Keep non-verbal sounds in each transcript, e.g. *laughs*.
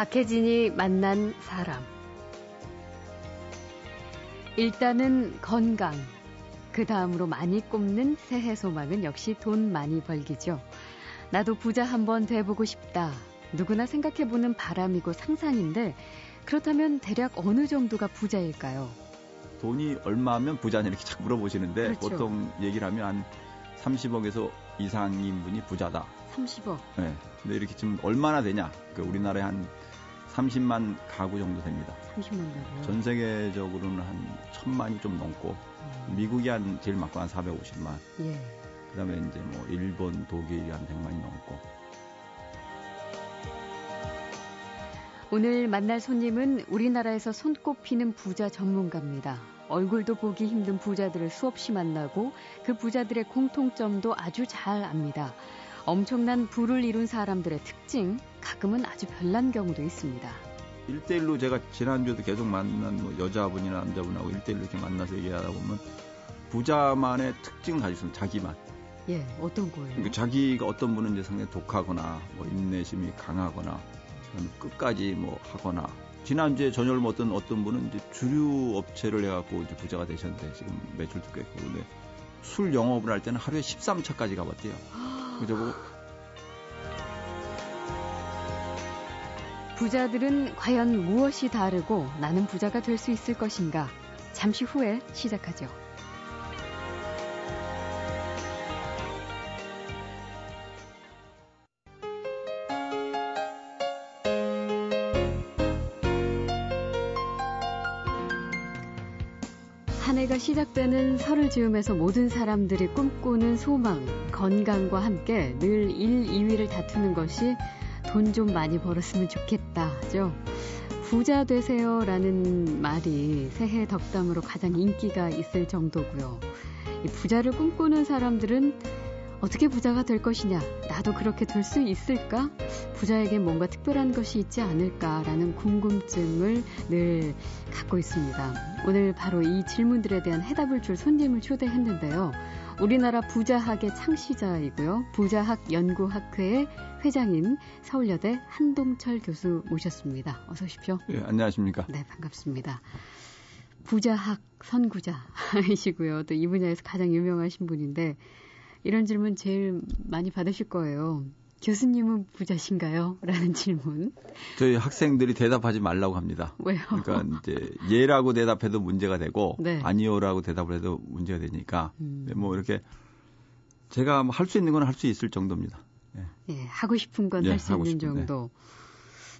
박혜진이 만난 사람. 일단은 건강. 그 다음으로 많이 꼽는 새해 소망은 역시 돈 많이 벌기죠. 나도 부자 한번 돼보고 싶다. 누구나 생각해보는 바람이고 상상인데 그렇다면 대략 어느 정도가 부자일까요? 돈이 얼마면 부자냐 이렇게 자꾸 물어보시는데 그렇죠. 보통 얘기를 하면 한 30억에서 이상인 분이 부자다. 30억. 네. 근데 이렇게 지금 얼마나 되냐? 그 우리나라에 한 30만 가구 정도 됩니다. 30만 가구. 전 세계적으로는 한 천만이 좀 넘고 음, 미국이 한 제일 많고 한 450만. 예. 그다음에 이제 뭐 일본, 독일이 한 100만이 넘고. 오늘 만날 손님은 우리나라에서 손꼽히는 부자 전문가입니다. 얼굴도 보기 힘든 부자들을 수없이 만나고 그 부자들의 공통점도 아주 잘 압니다. 엄청난 부를 이룬 사람들의 특징, 가끔은 아주 별난 경우도 있습니다. 1대1로 제가 지난주에도 계속 만난 뭐 여자분이나 남자분하고 1대1로 이렇게 만나서 얘기하다 보면 부자만의 특징을 가지고 있습니다. 자기만. 예, 어떤 거예요? 그러니까 자기가 어떤 분은 이제 상당히 독하거나 뭐 인내심이 강하거나 끝까지 뭐 하거나 지난주에 전혀를 못던 어떤 분은 이제 주류 업체를 해갖고 이제 부자가 되셨는데 지금 매출도 꽤 크고 근데 술 영업을 할 때는 하루에 13차까지 가봤대요. 그저 보고 부자들은 과연 무엇이 다르고 나는 부자가 될 수 있을 것인가? 잠시 후에 시작하죠. 시작되는 설을 즈음해서 모든 사람들이 꿈꾸는 소망, 건강과 함께 늘 1, 2위를 다투는 것이 돈 좀 많이 벌었으면 좋겠다죠. 부자 되세요라는 말이 새해 덕담으로 가장 인기가 있을 정도고요. 이 부자를 꿈꾸는 사람들은 어떻게 부자가 될 것이냐, 나도 그렇게 될 수 있을까? 부자에게 뭔가 특별한 것이 있지 않을까라는 궁금증을 늘 갖고 있습니다. 오늘 바로 이 질문들에 대한 해답을 줄 손님을 초대했는데요. 우리나라 부자학의 창시자이고요. 부자학 연구학회의 회장인 서울여대 한동철 교수 모셨습니다. 어서 오십시오. 예, 안녕하십니까? 네, 반갑습니다. 부자학 선구자이시고요. 또 이 분야에서 가장 유명하신 분인데 이런 질문 제일 많이 받으실 거예요. 교수님은 부자신가요? 라는 질문. 저희 학생들이 대답하지 말라고 합니다. 왜요? 그러니까 이제 예라고 대답해도 문제가 되고 네. 아니요라고 대답을 해도 문제가 되니까 음. 뭐 이렇게 제가 뭐할수 있는 건 할 수 있을 정도입니다. 예. 예, 하고 싶은 건 예, 할수 하고 있는 싶은, 네. 정도.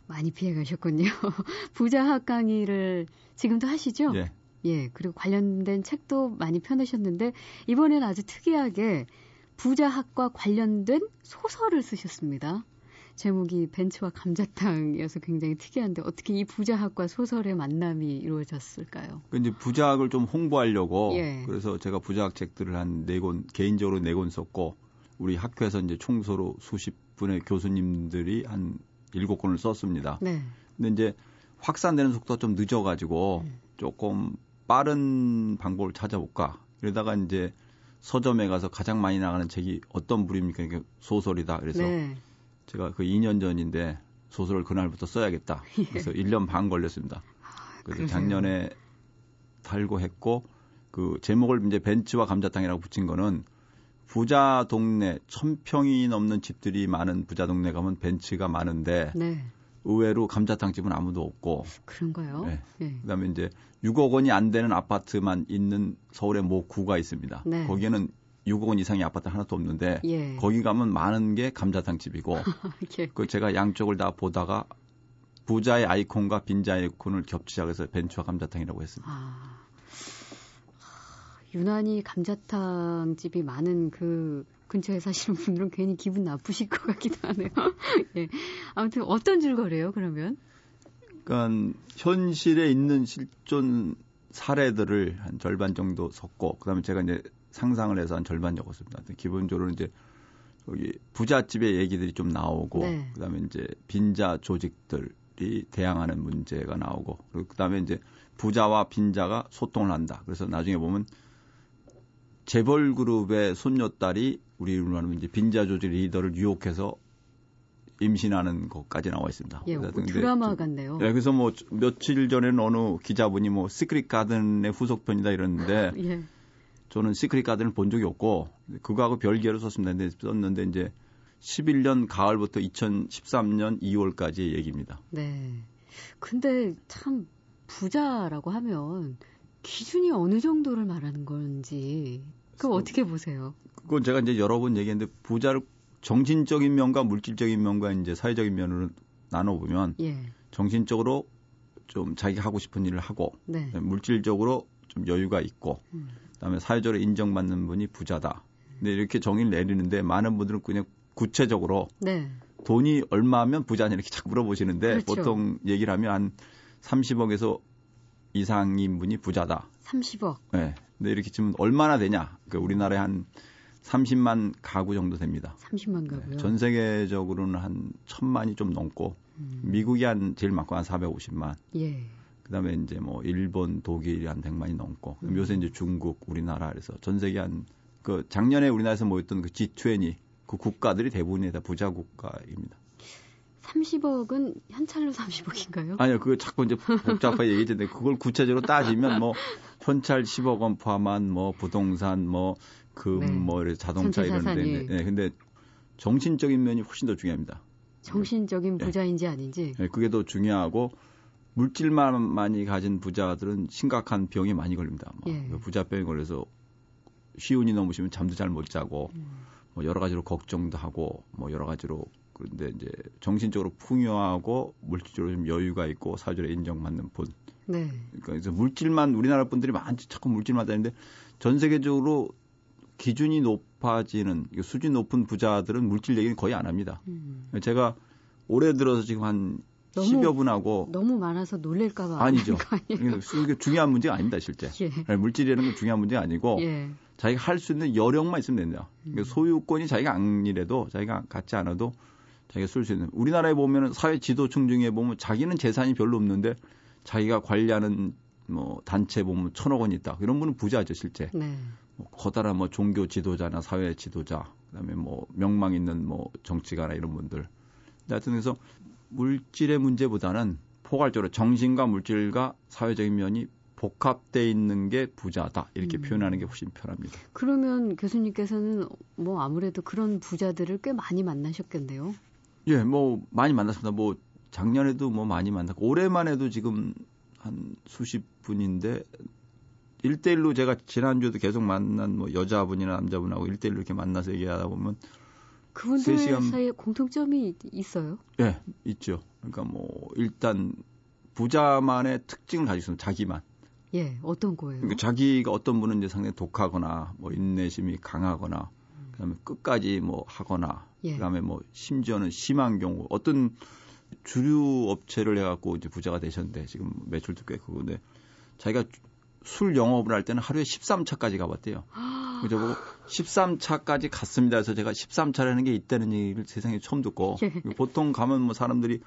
많이 피해 가셨군요. *laughs* 부자학 강의를 지금도 하시죠? 예. 예, 그리고 관련된 책도 많이 펴내셨는데 이번에는 아주 특이하게 부자학과 관련된 소설을 쓰셨습니다. 제목이 벤츠와 감자탕이어서 굉장히 특이한데 어떻게 이 부자학과 소설의 만남이 이루어졌을까요? 그 이제 부자학을 좀 홍보하려고 예. 그래서 제가 부자학 책들을 한 네 권 개인적으로 네 권 썼고 우리 학교에서 이제 총소로 수십 분의 교수님들이 한 일곱 권을 썼습니다. 네. 근데 이제 확산되는 속도가 좀 늦어가지고 음. 조금 빠른 방법을 찾아볼까. 이러다가 이제 서점에 가서 가장 많이 나가는 책이 어떤 부류입니까? 이게 소설이다. 그래서 네. 제가 그 2년 전인데 소설을 그날부터 써야겠다. *laughs* 그래서 1년 반 걸렸습니다. 그래서 그러세요? 작년에 달고 했고 그 제목을 이제 벤츠와 감자탕이라고 붙인 거는 부자 동네 천 평이 넘는 집들이 많은 부자 동네 가면 벤츠가 많은데 네. 의외로 감자탕 집은 아무도 없고 그런가요? 네. 예. 그다음에 이제 6억 원이 안 되는 아파트만 있는 서울의 모 구가 있습니다. 네. 거기에는 6억 원 이상의 아파트 하나도 없는데 예. 거기 가면 많은 게 감자탕 집이고 *laughs* 이렇게 그 제가 양쪽을 다 보다가 부자의 아이콘과 빈자의 아이콘을 겹치자 그래서 벤츠와 감자탕이라고 했습니다. 아, 유난히 감자탕 집이 많은 그 근처에 사시는 분들은 괜히 기분 나쁘실 것 같기도 하네요. *laughs* 예. 아무튼 어떤 줄거리예요, 그러면? 그러니까 현실에 있는 실존 사례들을 한 절반 정도 섞고 그다음에 제가 이제 상상을 해서 한 절반 적었습니다. 기본적으로 이제 여기 부잣집의 얘기들이 좀 나오고 네. 그다음에 이제 빈자 조직들이 대항하는 문제가 나오고 그리고 그다음에 이제 부자와 빈자가 소통을 한다. 그래서 나중에 보면 재벌 그룹의 손녀딸이 우리 말하면 이제 빈자 조직 리더를 유혹해서 임신하는 것까지 나와 있습니다. 예, 뭐 드라마 같네요. 예, 그래서 뭐 며칠 전에는 어느 기자분이 뭐 시크릿 가든의 후속편이다 이러는데 *laughs* 예. 저는 시크릿 가든을 본 적이 없고 그거하고 별개로 썼습니다. 근데 썼는데 이제 11년 가을부터 2013년 2월까지의 얘기입니다. 네. 근데 참 부자라고 하면 기준이 어느 정도를 말하는 건지 그럼 어떻게 보세요? 그건 제가 이제 여러 번 얘기했는데 부자를 정신적인 면과 물질적인 면과 이제 사회적인 면으로 나눠 보면 예. 정신적으로 좀 자기가 하고 싶은 일을 하고 네. 물질적으로 좀 여유가 있고 음. 그다음에 사회적으로 인정받는 분이 부자다. 근데 이렇게 정의를 내리는데 많은 분들은 그냥 구체적으로 네. 돈이 얼마면 부자냐 이렇게 자꾸 물어보시는데 그렇죠. 보통 얘기를 하면 한 30억에서 이상인 분이 부자다. 30억. 네. 근데 이렇게 치면 얼마나 되냐? 그러니까 우리나라에 한 30만 가구 정도 됩니다. 30만 가구요? 네. 전 세계적으로는 한 천만이 좀 넘고 음. 미국이 한 제일 많고 한 450만. 예. 그다음에 이제 뭐 일본, 독일이 한 100만이 넘고 음. 요새 이제 중국, 우리나라 그래서 전 세계 한 그 작년에 우리나라에서 모였던 그 G20 그 국가들이 대부분이 다 부자 국가입니다. 30억은 현찰로 30억인가요? 아니요, 그거 자꾸 이제 복잡하게 얘기했는데 그걸 구체적으로 따지면 뭐 *laughs* 현찰 10억 원 포함한 뭐 부동산 뭐 금, 네. 뭐 자동차 이런 데. 네, 근데 정신적인 면이 훨씬 더 중요합니다. 정신적인 네. 부자인지 아닌지. 네, 그게 더 중요하고 물질만 많이 가진 부자들은 심각한 병이 많이 걸립니다. 뭐 예. 부자병이 걸려서 쉬운이 넘으시면 잠도 잘 못 자고 음. 뭐 여러 가지로 걱정도 하고 뭐 여러 가지로 그런데 이제 정신적으로 풍요하고 물질적으로 좀 여유가 있고 사회적으로 인정받는 분. 네. 그러니까 그래서 물질만 우리나라 분들이 많이 자꾸 물질만 다니는데 전 세계적으로 기준이 높아지는 수준 높은 부자들은 물질 얘기는 거의 안 합니다. 음. 제가 올해 들어서 지금 한 너무, 10여 분하고 너무 많아서 놀랄까 봐 아니죠. 이게 중요한 문제가 아닙니다, 실제. 예. 네, 물질이라는 건 중요한 문제가 아니고 예. 자기가 할 수 있는 여력만 있으면 된다. 그러니까 음. 소유권이 자기가 아니래도 자기가 갖지 않아도 자기가 쓸 수 있는. 우리나라에 보면은 사회 지도층 중에 보면 자기는 재산이 별로 없는데 자기가 관리하는 뭐 단체 보면 천억 원 있다. 이런 분은 부자죠, 실제. 네. 뭐 커다란 뭐 종교 지도자나 사회 지도자, 그다음에 뭐 명망 있는 뭐 정치가나 이런 분들. 하여튼 그래서 물질의 문제보다는 포괄적으로 정신과 물질과 사회적인 면이 복합돼 있는 게 부자다 이렇게 음. 표현하는 게 훨씬 편합니다. 그러면 교수님께서는 뭐 아무래도 그런 부자들을 꽤 많이 만나셨겠네요. 예, 뭐 많이 만났습니다. 뭐 작년에도 뭐 많이 만났고 올해만 해도 지금 한 수십 분인데 1대1로 제가 지난주에도 계속 만난 뭐 여자분이나 남자분하고 1대1로 이렇게 만나서 얘기하다 보면 그분들 3시간... 사이에 공통점이 있어요? 예, 있죠. 그러니까 뭐 일단 부자만의 특징을 가지고 있습니다. 자기만. 예, 어떤 거예요? 그러니까 자기가 어떤 분은 이제 상당히 독하거나 뭐 인내심이 강하거나 그다음에 끝까지 뭐 하거나 예. 그다음에 뭐 심지어는 심한 경우 어떤 주류 업체를 해갖고 이제 부자가 되셨는데 지금 매출도 꽤 크고 근데 자기가 술 영업을 할 때는 하루에 13차까지 가봤대요. 그저 보고 13차까지 갔습니다. 그래서 제가 13차라는 게 있다는 얘기를 세상에 처음 듣고 *laughs* 예. 보통 가면 뭐 사람들이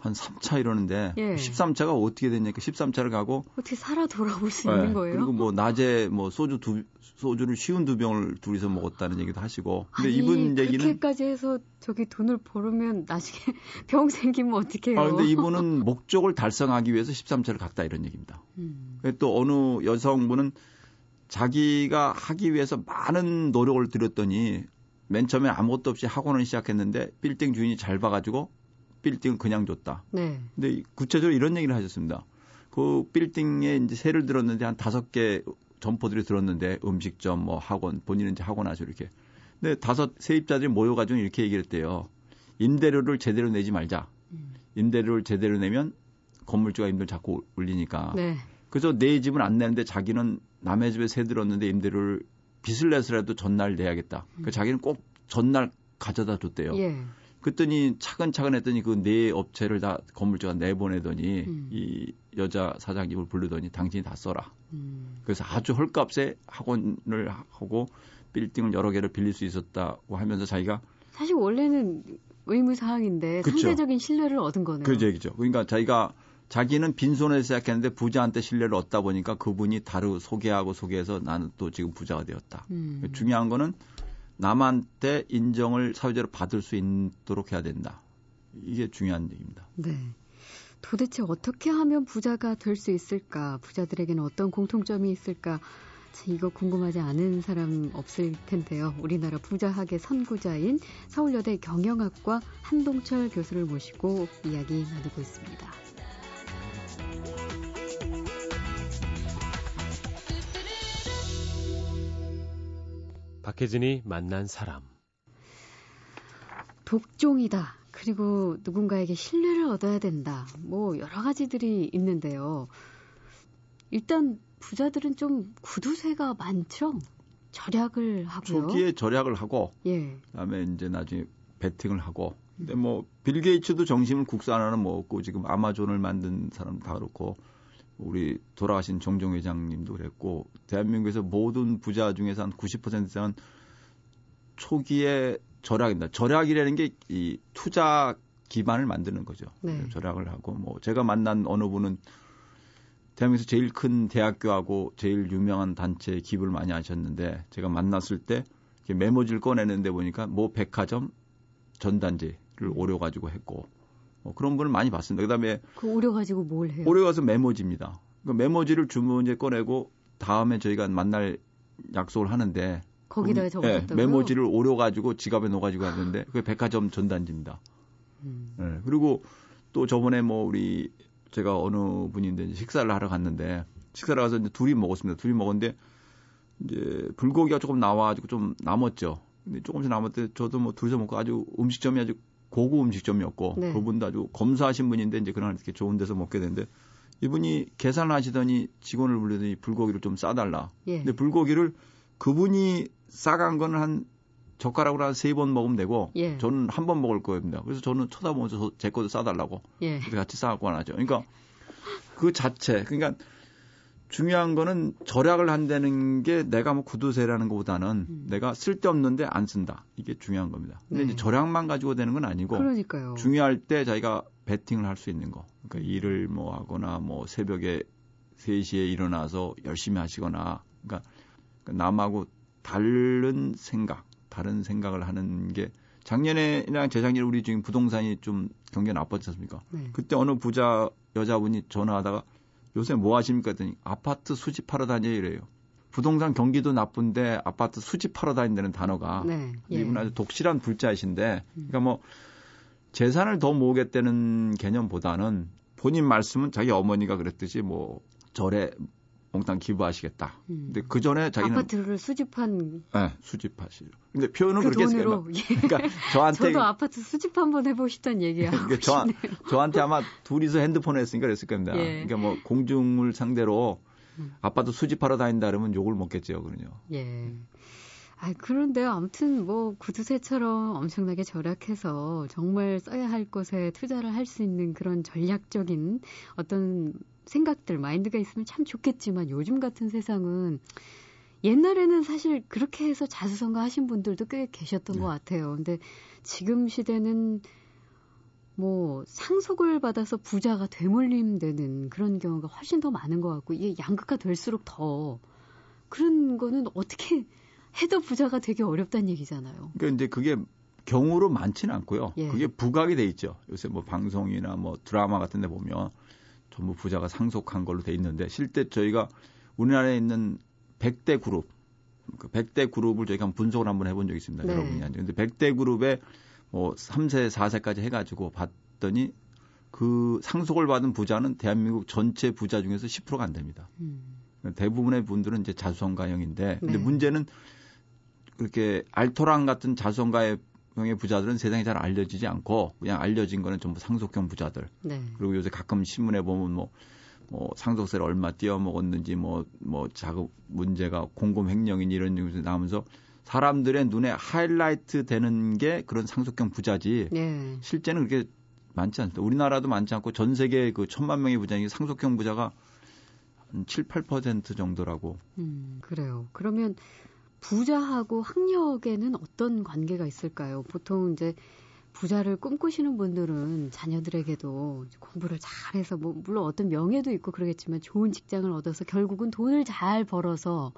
한 3차 이러는데 예. 13차가 어떻게 됐냐니까 13차를 가고 어떻게 살아 돌아올 수 네. 있는 거예요? 그리고 뭐 낮에 뭐 소주 두 소주를 쉬운 두 병을 둘이서 먹었다는 얘기도 하시고 근데 아니, 이분 얘기는 그렇게까지 해서 저기 돈을 벌으면 나중에 *laughs* 병 생기면 어떡해요? 아 근데 이분은 목적을 달성하기 위해서 13차를 갔다 이런 얘기입니다. 음. 또 어느 여성분은 자기가 하기 위해서 많은 노력을 들였더니 맨 처음에 아무것도 없이 학원을 시작했는데 빌딩 주인이 잘 봐가지고 빌딩을 그냥 줬다. 네. 근데 구체적으로 이런 얘기를 하셨습니다. 그 빌딩에 이제 세를 들었는데 한 다섯 개 점포들이 들었는데 음식점, 뭐 학원, 본인은 이제 학원 하죠 이렇게. 근데 다섯 세입자들이 모여가지고 이렇게 얘기를 했대요. 임대료를 제대로 내지 말자. 음. 임대료를 제대로 내면 건물주가 임대를 자꾸 올리니까. 네. 그래서 내 집은 안 내는데 자기는 남의 집에 세 들었는데 임대료를 빚을 내서라도 전날 내야겠다. 음. 그 자기는 꼭 전날 가져다 줬대요. 예. 그랬더니 차근차근 했더니 그 네 업체를 다 건물주가 내보내더니 음. 이 여자 사장님을 부르더니 당신이 다 써라. 음. 그래서 아주 헐값에 학원을 하고 빌딩을 여러 개를 빌릴 수 있었다고 하면서 자기가 사실 원래는 의무 사항인데 그쵸. 상대적인 신뢰를 얻은 거네요. 그 얘기죠. 그러니까 자기가 자기는 빈손에 시작했는데 부자한테 신뢰를 얻다 보니까 그분이 다루 소개하고 소개해서 나는 또 지금 부자가 되었다. 음. 중요한 거는 남한테 인정을 사회적으로 받을 수 있도록 해야 된다. 이게 중요한 얘기입니다. 네. 도대체 어떻게 하면 부자가 될 수 있을까? 부자들에게는 어떤 공통점이 있을까? 이거 궁금하지 않은 사람 없을 텐데요. 우리나라 부자학의 선구자인 서울여대 경영학과 한동철 교수를 모시고 이야기 나누고 있습니다. 박혜진이 만난 사람. 독종이다. 그리고 누군가에게 신뢰를 얻어야 된다. 뭐 여러 가지들이 있는데요. 일단 부자들은 좀 구두쇠가 많죠. 절약을 하고요. 초기에 절약을 하고 예. 그다음에 이제 나중에 베팅을 하고 근데 뭐 빌 게이츠도 정신을 국산화는 먹었고 지금 아마존을 만든 사람 다 그렇고 우리 돌아가신 정종 회장님도 그랬고 대한민국에서 모든 부자 중에서 한 90% 이상은 초기에 절약입니다. 절약이라는 게 이 투자 기반을 만드는 거죠. 네. 절약을 하고 뭐 제가 만난 어느 분은 대한민국에서 제일 큰 대학교하고 제일 유명한 단체에 기부를 많이 하셨는데 제가 만났을 때 메모지를 꺼내는데 보니까 뭐 백화점 전단지를 오려 가지고 했고 뭐 그런 분을 많이 봤습니다. 그다음에 그 오려 가지고 뭘 해요? 오려 가서 메모지입니다. 그 메모지를 주문제 꺼내고 다음에 저희가 만날 약속을 하는데 거기다가 적었다고요? 네, 메모지를 오려 가지고 지갑에 넣어 가지고 왔는데 그게 백화점 전단지입니다. 음. 네, 그리고 또 저번에 뭐 우리 제가 어느 분인데 식사를 하러 갔는데 식사를 가서 이제 둘이 먹었습니다. 둘이 먹었는데 이제 불고기가 조금 나와가지고 좀 남았죠. 근데 조금씩 남았대 저도 뭐 둘이서 먹고 아주 음식점이 아주 고급 음식점이었고 네. 그분도 아주 검사하신 분인데 이제 그날 이렇게 좋은 데서 먹게 됐는데 이분이 계산을 하시더니 직원을 불르더니 불고기를 좀 싸달라. 예. 근데 불고기를 그분이 싸간 거는 한 젓가락으로 한 세 번 먹으면 되고 예. 저는 한 번 먹을 거입니다. 그래서 저는 쳐다보면서 제 것도 싸달라고 예. 같이 싸갖고 하죠. 그러니까 그 자체 그러니까 중요한 거는 절약을 한다는 게 내가 뭐 구두쇠라는 것보다는 음. 내가 쓸데없는데 안 쓴다. 이게 중요한 겁니다. 근데 네. 이제 절약만 가지고 되는 건 아니고 그러니까요. 중요할 때 자기가 베팅을 할 수 있는 거. 그러니까 일을 뭐 하거나 뭐 새벽에 3시에 일어나서 열심히 하시거나 그러니까 남하고 다른 생각, 다른 생각을 하는 게 작년에랑 재작년에 우리 지금 부동산이 좀 경기가 나빴지 않습니까? 네. 그때 어느 부자 여자분이 전화하다가 요새 뭐 하십니까? 했더니 아파트 수집하러 다녀 이래요. 부동산 경기도 나쁜데 아파트 수집하러 다닌다는 단어가 네. 예. 이분 아주 독실한 불자이신데 그러니까 뭐 재산을 더 모으겠다는 개념보다는 본인 말씀은 자기 어머니가 그랬듯이 뭐 절에 몽땅 기부하시겠다. 음. 근데 그 전에 자기는 아파트를 수집한 네, 수집하시죠. 근데 표현은 그 그렇게 돈으로 예. 그러니까 저한테 *laughs* 저도 아파트 수집 한번 해 보시던 얘기야. 그러니까 저, 저한테 아마 둘이서 핸드폰을 했으니까 그랬을 겁니다. 예. 그러니까 뭐 공중을 상대로 음. 아파트 수집하러 다닌다 그러면 욕을 먹겠죠, 그러요. 예. 아, 그런데요. 아무튼 뭐 구두쇠처럼 엄청나게 절약해서 정말 써야 할 곳에 투자를 할 수 있는 그런 전략적인 어떤 생각들, 마인드가 있으면 참 좋겠지만 요즘 같은 세상은 옛날에는 사실 그렇게 해서 자수성가 하신 분들도 꽤 계셨던 네. 것 같아요. 근데 지금 시대는 뭐 상속을 받아서 부자가 되물림되는 그런 경우가 훨씬 더 많은 것 같고 이게 양극화 될수록 더 그런 거는 어떻게 해도 부자가 되기 어렵다는 얘기잖아요. 그러니까 이제 그게 경우로 많지는 않고요. 예. 그게 부각이 돼 있죠. 요새 뭐 방송이나 뭐 드라마 같은 데 보면 전부 부자가 상속한 걸로 돼 있는데 실제 저희가 우리나라에 있는 100대 그룹 그 100대 그룹을 저희가 한번 분석을 한번 해본 적이 있습니다. 네. 여러분이 아니죠. 근데 100대 그룹에 뭐 3세, 4세까지 해 가지고 봤더니 그 상속을 받은 부자는 대한민국 전체 부자 중에서 10%가 안 됩니다. 음. 대부분의 분들은 이제 자수성가형인데 근데 네. 문제는 그렇게 알토란 같은 자수성가의 형의 부자들은 세상에 잘 알려지지 않고 그냥 알려진 거는 전부 상속형 부자들. 네. 그리고 요새 가끔 신문에 보면 뭐, 뭐 상속세를 얼마 띄어먹었는지 뭐, 뭐 자급 문제가 공금 횡령인 이런 뉴스 나오면서 사람들의 눈에 하이라이트 되는 게 그런 상속형 부자지. 네. 실제는 그렇게 많지 않습니다. 우리나라도 많지 않고 전 세계 그 천만 명의 부자인 상속형 부자가 한 7, 8% 정도라고. 음, 그래요. 그러면 부자하고 학력에는 어떤 관계가 있을까요? 보통 이제 부자를 꿈꾸시는 분들은 자녀들에게도 공부를 잘해서 뭐 물론 어떤 명예도 있고 그러겠지만 좋은 직장을 얻어서 결국은 돈을 잘 벌어서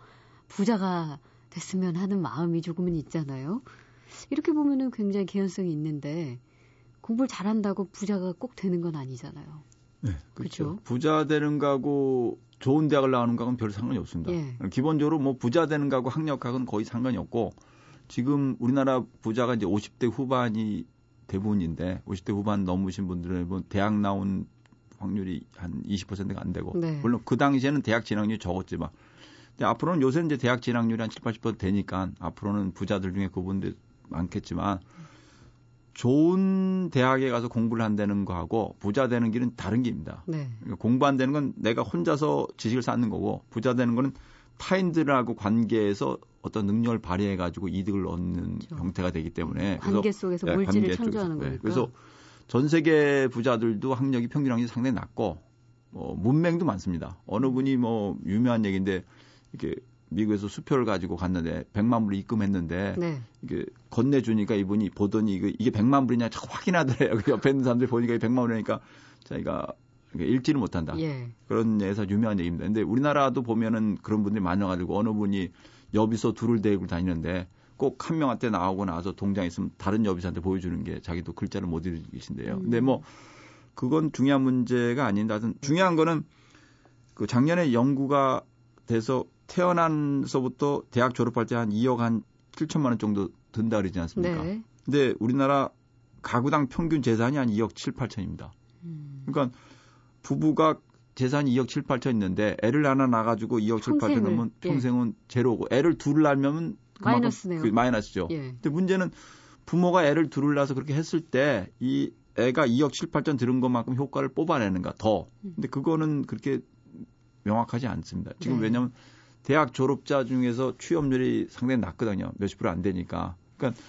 부자가 됐으면 하는 마음이 조금은 있잖아요. 이렇게 보면은 굉장히 개연성이 있는데 공부를 잘한다고 부자가 꼭 되는 건 아니잖아요. 네, 그렇죠. 그렇죠? 부자 되는 거하고 좋은 대학을 나오는 거하고는 별 상관이 없습니다. 예. 기본적으로 뭐 부자 되는 거하고 학력하고는 거의 상관이 없고 지금 우리나라 부자가 이제 50대 후반이 대부분인데 50대 후반 넘으신 분들은 뭐 대학 나온 확률이 한 20%가 안 되고 네. 물론 그 당시에는 대학 진학률이 적었지만 근데 앞으로는 요새 이제 대학 진학률이 한 7, 80% 되니까 앞으로는 부자들 중에 그분들 많겠지만 좋은 대학에 가서 공부를 한다는 거하고 부자 되는 길은 다른 길입니다. 네. 그러니까 공부 안 되는 건 내가 혼자서 지식을 쌓는 거고 부자 되는 거는 타인들하고 관계에서 어떤 능력을 발휘해 가지고 이득을 얻는 그렇죠. 형태가 되기 때문에 관계 속에서 네, 물질을 관계 창조하는 거니까. 네, 그래서 전 세계 부자들도 학력이 평균 학력이 상당히 낮고 뭐 문맹도 많습니다. 어느 분이 뭐 유명한 얘기인데 이게 미국에서 수표를 가지고 갔는데 100만 불을 입금했는데 네. 이게 건네주니까 이분이 보더니 이게, 이게 100만 불이냐 자꾸 확인하더래요. *laughs* 그 옆에 있는 사람들이 보니까 100만 불이니까 자기가 읽지를 못한다. 예. 그런 예에서 유명한 얘기입니다. 근데 우리나라도 보면은 그런 분들이 많아가지고 어느 분이 여비서 둘을 대고 다니는데 꼭 한 명한테 나오고 나서 동장 있으면 다른 여비서한테 보여주는 게 자기도 글자를 못 읽으신대요. 음. 근데 뭐 그건 중요한 문제가 아닌데 하여튼 중요한 거는 그 작년에 연구가 돼서 태어난서부터 대학 졸업할 때 한 2억 한 7천만 원 정도 든다 그러지 않습니까? 네. 근데 우리나라 가구당 평균 재산이 한 2억 7, 8천입니다. 음. 그러니까 부부가 재산이 2억 7, 8천 있는데 애를 하나 낳아가지고 2억 7, 8천 넣으면 예. 평생은 제로고 애를 둘을 낳으면 마이너스네요. 그 마이너스죠. 예. 근데 문제는 부모가 애를 둘을 낳아서 그렇게 했을 때 이 애가 2억 7, 8천 들은 것만큼 효과를 뽑아내는가 더. 음. 근데 그거는 그렇게 명확하지 않습니다. 지금 네. 왜냐하면 대학 졸업자 중에서 취업률이 상당히 낮거든요. 몇십 프로 안 되니까. 그러니까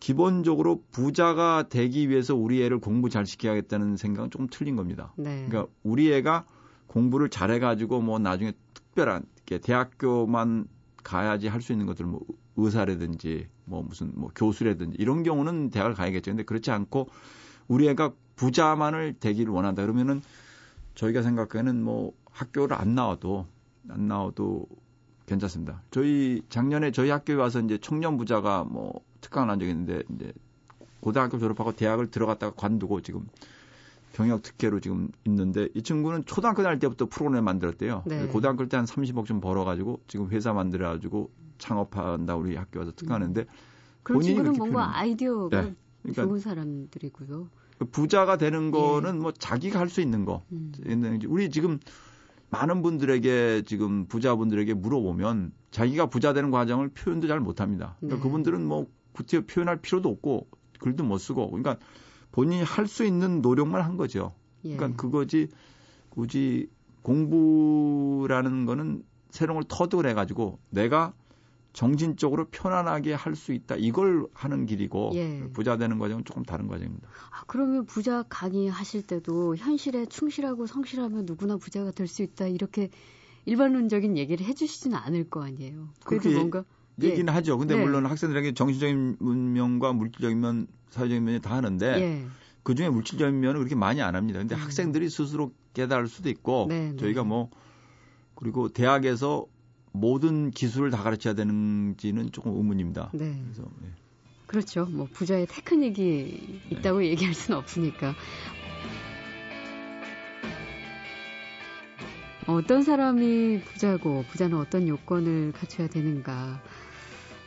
기본적으로 부자가 되기 위해서 우리 애를 공부 잘 시켜야겠다는 생각은 조금 틀린 겁니다. 네. 그러니까 우리 애가 공부를 잘해가지고 뭐 나중에 특별한 대학교만 가야지 할 수 있는 것들 뭐 의사라든지 뭐 무슨 뭐 교수라든지 이런 경우는 대학을 가야겠죠. 근데 그렇지 않고 우리 애가 부자만을 되기를 원한다 그러면은 저희가 생각하는 뭐 학교를 안 나와도 안 나와도 괜찮습니다. 저희 작년에 저희 학교에 와서 이제 청년 부자가 뭐 특강을 한 적이 있는데 이제 고등학교 졸업하고 대학을 들어갔다가 관두고 지금 경력 특혜로 지금 있는데 이 친구는 초등학교 다닐 때부터 프로그램 만들었대요. 네. 고등학교 때 한 30억 좀 벌어가지고 지금 회사 만들어가지고 창업한다 우리 학교 와서 특강하는데 음. 그런 친구는 뭔가. 아이디어가 네. 그러니까 좋은 사람들이고요. 그 부자가 되는 거는 예. 뭐 자기가 할 수 있는 거. 음. 우리 지금 많은 분들에게 지금 부자분들에게 물어보면 자기가 부자 되는 과정을 표현도 잘 못합니다. 그러니까 네. 그분들은 뭐 구태 표현할 필요도 없고 글도 못 쓰고 그러니까 본인이 할 수 있는 노력만 한 거죠. 예. 그러니까 그거지 굳이 공부라는 거는 새로운 걸 터득을 해가지고 내가 정신적으로 편안하게 할 수 있다. 이걸 하는 길이고 예. 부자 되는 과정은 조금 다른 과정입니다. 아, 그러면 부자 강의하실 때도 현실에 충실하고 성실하면 누구나 부자가 될 수 있다. 이렇게 일반론적인 얘기를 해주시지는 않을 거 아니에요. 그래도 뭔가 얘기는 예. 하죠. 근데 네. 물론 학생들에게 정신적인 문명과 물질적인 면, 사회적인 면이 다 하는데 예. 그 중에 물질적인 면은 그렇게 많이 안 합니다. 근데 음. 학생들이 스스로 깨달을 수도 있고 네, 네. 저희가 뭐 그리고 대학에서 모든 기술을 다 가르쳐야 되는지는 조금 의문입니다. 네. 그래서 네. 그렇죠. 뭐 부자의 테크닉이 있다고 네. 얘기할 수는 없으니까. 어떤 사람이 부자고 부자는 어떤 요건을 갖춰야 되는가.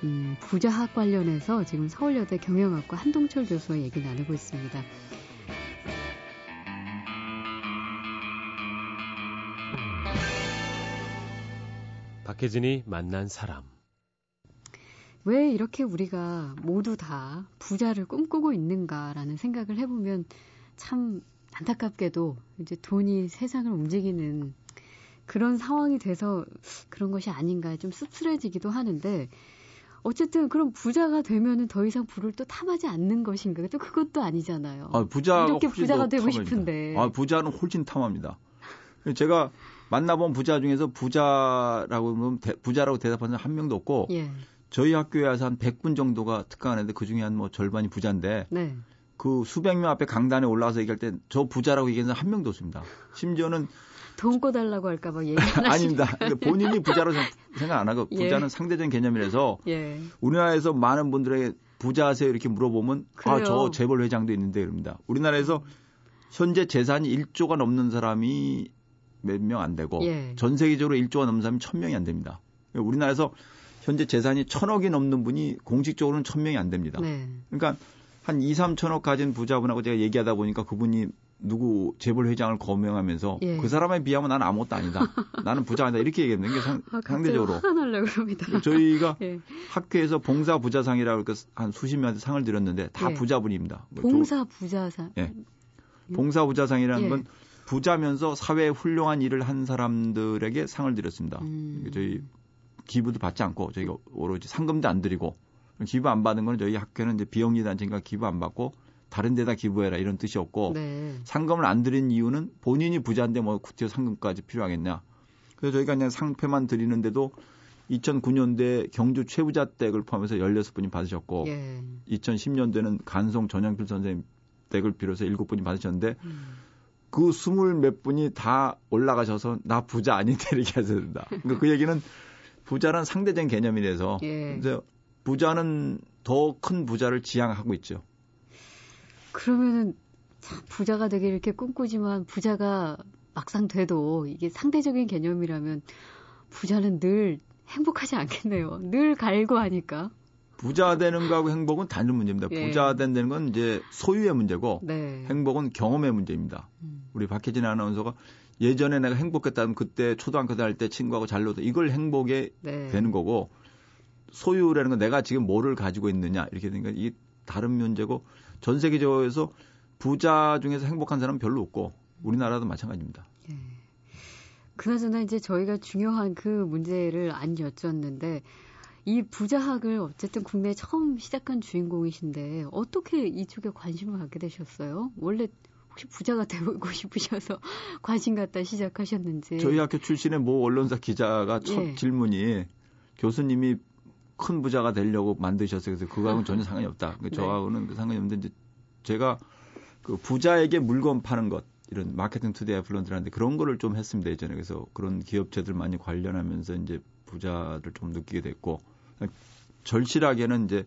음, 부자학 관련해서 지금 서울여대 경영학과 한동철 교수와 얘기 나누고 있습니다. 박혜진이 만난 사람. 왜 이렇게 우리가 모두 다 부자를 꿈꾸고 있는가라는 생각을 해보면 참 안타깝게도 이제 돈이 세상을 움직이는 그런 상황이 돼서 그런 것이 아닌가 좀 씁쓸해지기도 하는데 어쨌든 그럼 부자가 되면은 더 이상 부를 또 탐하지 않는 것인가? 또 그것도 아니잖아요. 아, 부자 이렇게 부자가 되고 탐합니다. 싶은데. 아, 부자는 훨씬 탐합니다. 제가 만나본 부자 중에서 부자라고 하면 부자라고 대답하는 한 명도 없고 예. 저희 학교에 와서 한 100분 정도가 특강하는데 그 중에 한 뭐 절반이 부자인데 네. 그 수백 명 앞에 강단에 올라와서 얘기할 때 저 부자라고 얘기하는 사람 한 명도 없습니다. 심지어는 돈 꺼달라고 할까봐 얘기 안 *laughs* 아닙니다. 그러니까 본인이 부자로 생각 안 하고 예. 부자는 예. 상대적인 개념이라서 예. 우리나라에서 많은 분들에게 부자세요 이렇게 물어보면 아 저 재벌 회장도 있는데 이럽니다. 우리나라에서 현재 재산이 1조가 넘는 사람이 몇 명 안 되고 예. 전 세계적으로 1조가 넘는 사람이 1000명이 안 됩니다. 우리나라에서 현재 재산이 천억이 넘는 분이 공식적으로는 1000명이 안 됩니다. 네. 그러니까 한 2, 3천억 가진 부자분하고 제가 얘기하다 보니까 그분이 누구 재벌 회장을 거명하면서 예. 그 사람에 비하면 나는 아무것도 아니다. 나는 부자 아니다. 이렇게 얘기했는 게 상, *laughs* 아, 상대적으로. 저희가 *laughs* 예. 학교에서 봉사 부자상이라고 한 수십 명한테 상을 드렸는데 다 예. 부자분입니다. 뭐 봉사 부자상. 예. 봉사 부자상이라는 예. 건 부자면서 사회에 훌륭한 일을 한 사람들에게 상을 드렸습니다. 음. 저희 기부도 받지 않고 저희가 오로지 상금도 안 드리고 기부 안 받은 건 저희 학교는 이제 비영리 단체니까 기부 안 받고 다른 데다 기부해라 이런 뜻이었고 네. 상금을 안 드린 이유는 본인이 부자인데 뭐 구티어 상금까지 필요하겠냐. 그래서 저희가 그냥 상패만 드리는데도 2009년도에 경주 최부자 댁을 포함해서 16분이 받으셨고 예. 2010년도에는 간송 전영필 선생님 댁을 비롯해서 7분이 받으셨는데 음. 그 스물 몇 분이 다 올라가셔서 나 부자 아닌데 이렇게 하셨습니다. 그러니까 그 얘기는 부자란 상대적인 개념이라서 예. 그래서 부자는 더 큰 부자를 지향하고 있죠. 그러면은 참 부자가 되게 이렇게 꿈꾸지만 부자가 막상 돼도 이게 상대적인 개념이라면 부자는 늘 행복하지 않겠네요. 늘 갈고 하니까. 부자 되는 거하고 행복은 다른 문제입니다. 예. 부자 된다는 건 이제 소유의 문제고 네. 행복은 경험의 문제입니다. 음. 우리 박혜진 아나운서가 예전에 내가 행복했다면 그때 초등학교 다닐 때 친구하고 잘 놀다 이걸 행복에 네. 되는 거고 소유라는 건 내가 지금 뭐를 가지고 있느냐 이렇게 되니까 이게 다른 문제고 전 세계적으로 부자 중에서 행복한 사람은 별로 없고 우리나라도 마찬가지입니다. 예. 그나저나 이제 저희가 중요한 그 문제를 안 여쭸는데 이 부자학을 어쨌든 국내에 처음 시작한 주인공이신데 어떻게 이쪽에 관심을 갖게 되셨어요? 원래 혹시 부자가 *laughs* 되고 싶으셔서 관심 갖다 시작하셨는지. 저희 학교 출신의 모 언론사 기자가 첫 예. 질문이 교수님이 큰 부자가 되려고 만드셨어요. 그래서 그거하고는 전혀 상관이 없다. 네. 저하고는 그 상관이 없는데 이제 제가 그 부자에게 물건 파는 것 이런 마케팅 투데이 플런트라는데 그런 거를 좀 했습니다 예전에 그래서 그런 기업체들 많이 관련하면서 이제 부자를 좀 느끼게 됐고 절실하게는 이제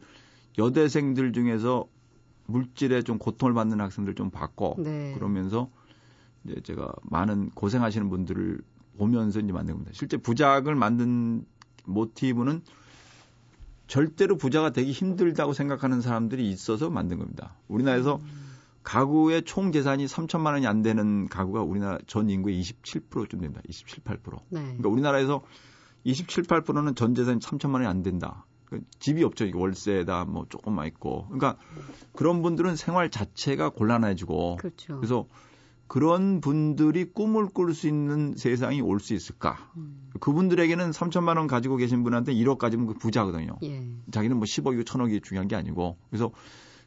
여대생들 중에서 물질에 좀 고통을 받는 학생들 좀 봤고 네. 그러면서 이제 제가 많은 고생하시는 분들을 보면서 이제 만든 겁니다. 실제 부작을 만든 모티브는 절대로 부자가 되기 힘들다고 생각하는 사람들이 있어서 만든 겁니다. 우리나라에서 음. 가구의 총 재산이 3천만 원이 안 되는 가구가 우리나라 전 인구의 27%쯤 된다. 27, 8%. 네. 그러니까 우리나라에서 27, 8%는 전 재산이 3천만 원이 안 된다. 그 집이 없죠. 월세다 뭐 조금만 있고. 그러니까 그런 분들은 생활 자체가 곤란해지고 그렇죠. 그래서 그런 분들이 꿈을 꿀 수 있는 세상이 올 수 있을까? 음. 그분들에게는 3천만 원 가지고 계신 분한테 1억 가지면 그 부자거든요. 예. 자기는 뭐 10억이고 1000억이 중요한 게 아니고. 그래서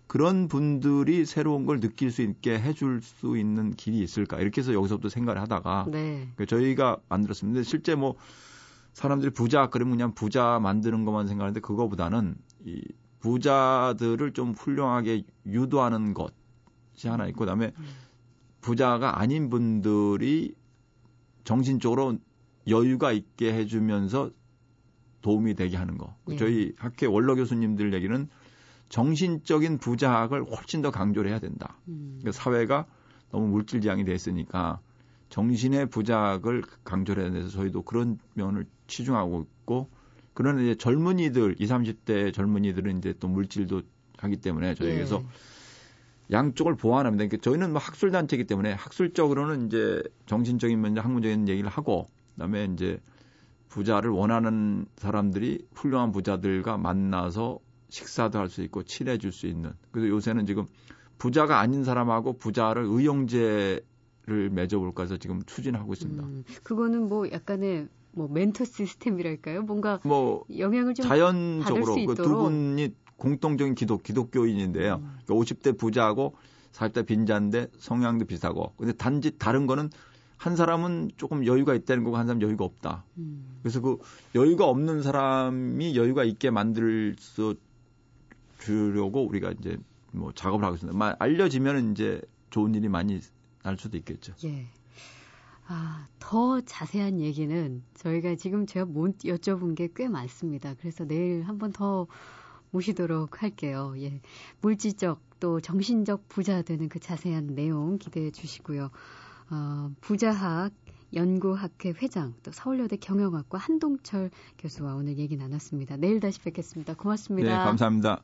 그런 분들이 새로운 걸 느낄 수 있게 해줄 수 있는 길이 있을까? 이렇게 해서 여기서부터 생각을 하다가 네. 그러니까 저희가 만들었습니다. 실제 뭐 사람들이 부자 그러면 그냥 부자 만드는 것만 생각하는데 그거보다는 이 부자들을 좀 훌륭하게 유도하는 것이 하나 있고 그다음에 부자가 아닌 분들이 정신적으로 여유가 있게 해주면서 도움이 되게 하는 거. 예. 저희 학교 원로 교수님들 얘기는 정신적인 부자학을 훨씬 더 강조를 해야 된다. 음. 그러니까 사회가 너무 물질지향이 됐으니까 정신의 부작을 강조를 해야 돼서 저희도 그런 면을 치중하고 있고 그러나 이제 젊은이들 20, 30대 젊은이들은 이제 또 물질도 하기 때문에 저희에서 예. 양쪽을 보완합니다. 그러니까 저희는 뭐 학술 단체이기 때문에 학술적으로는 이제 정신적인 면제 학문적인 얘기를 하고 그다음에 이제 부자를 원하는 사람들이 훌륭한 부자들과 만나서 식사도 할 수 있고 친해질 수 있는. 그래서 요새는 지금 부자가 아닌 사람하고 부자를 의용제 를 맺어볼까 해서 지금 추진하고 있습니다. 음, 그거는 뭐 약간의 뭐 멘토 시스템이랄까요? 뭔가 뭐 영향을 좀 자연적으로 그 두 분이 공통적인 기독 기독교인인데요. 음. 50대 그러니까 부자하고 40대 빈자인데 성향도 비슷하고 근데 단지 다른 거는 한 사람은 조금 여유가 있다는 거고 한 사람은 여유가 없다. 음. 그래서 그 여유가 없는 사람이 여유가 있게 만들 수 주려고 우리가 이제 뭐 작업을 하고 있습니다. 알려지면 이제 좋은 일이 많이 날 수도 있겠죠. 예. 아, 더 자세한 얘기는 저희가 지금 제가 못 여쭤본 게 꽤 많습니다. 그래서 내일 한번 더 모시도록 할게요. 예. 물질적 또 정신적 부자 되는 그 자세한 내용 기대해 주시고요. 어, 부자학 연구학회 회장 또 서울여대 경영학과 한동철 교수와 오늘 얘기 나눴습니다. 내일 다시 뵙겠습니다. 고맙습니다. 네, 감사합니다.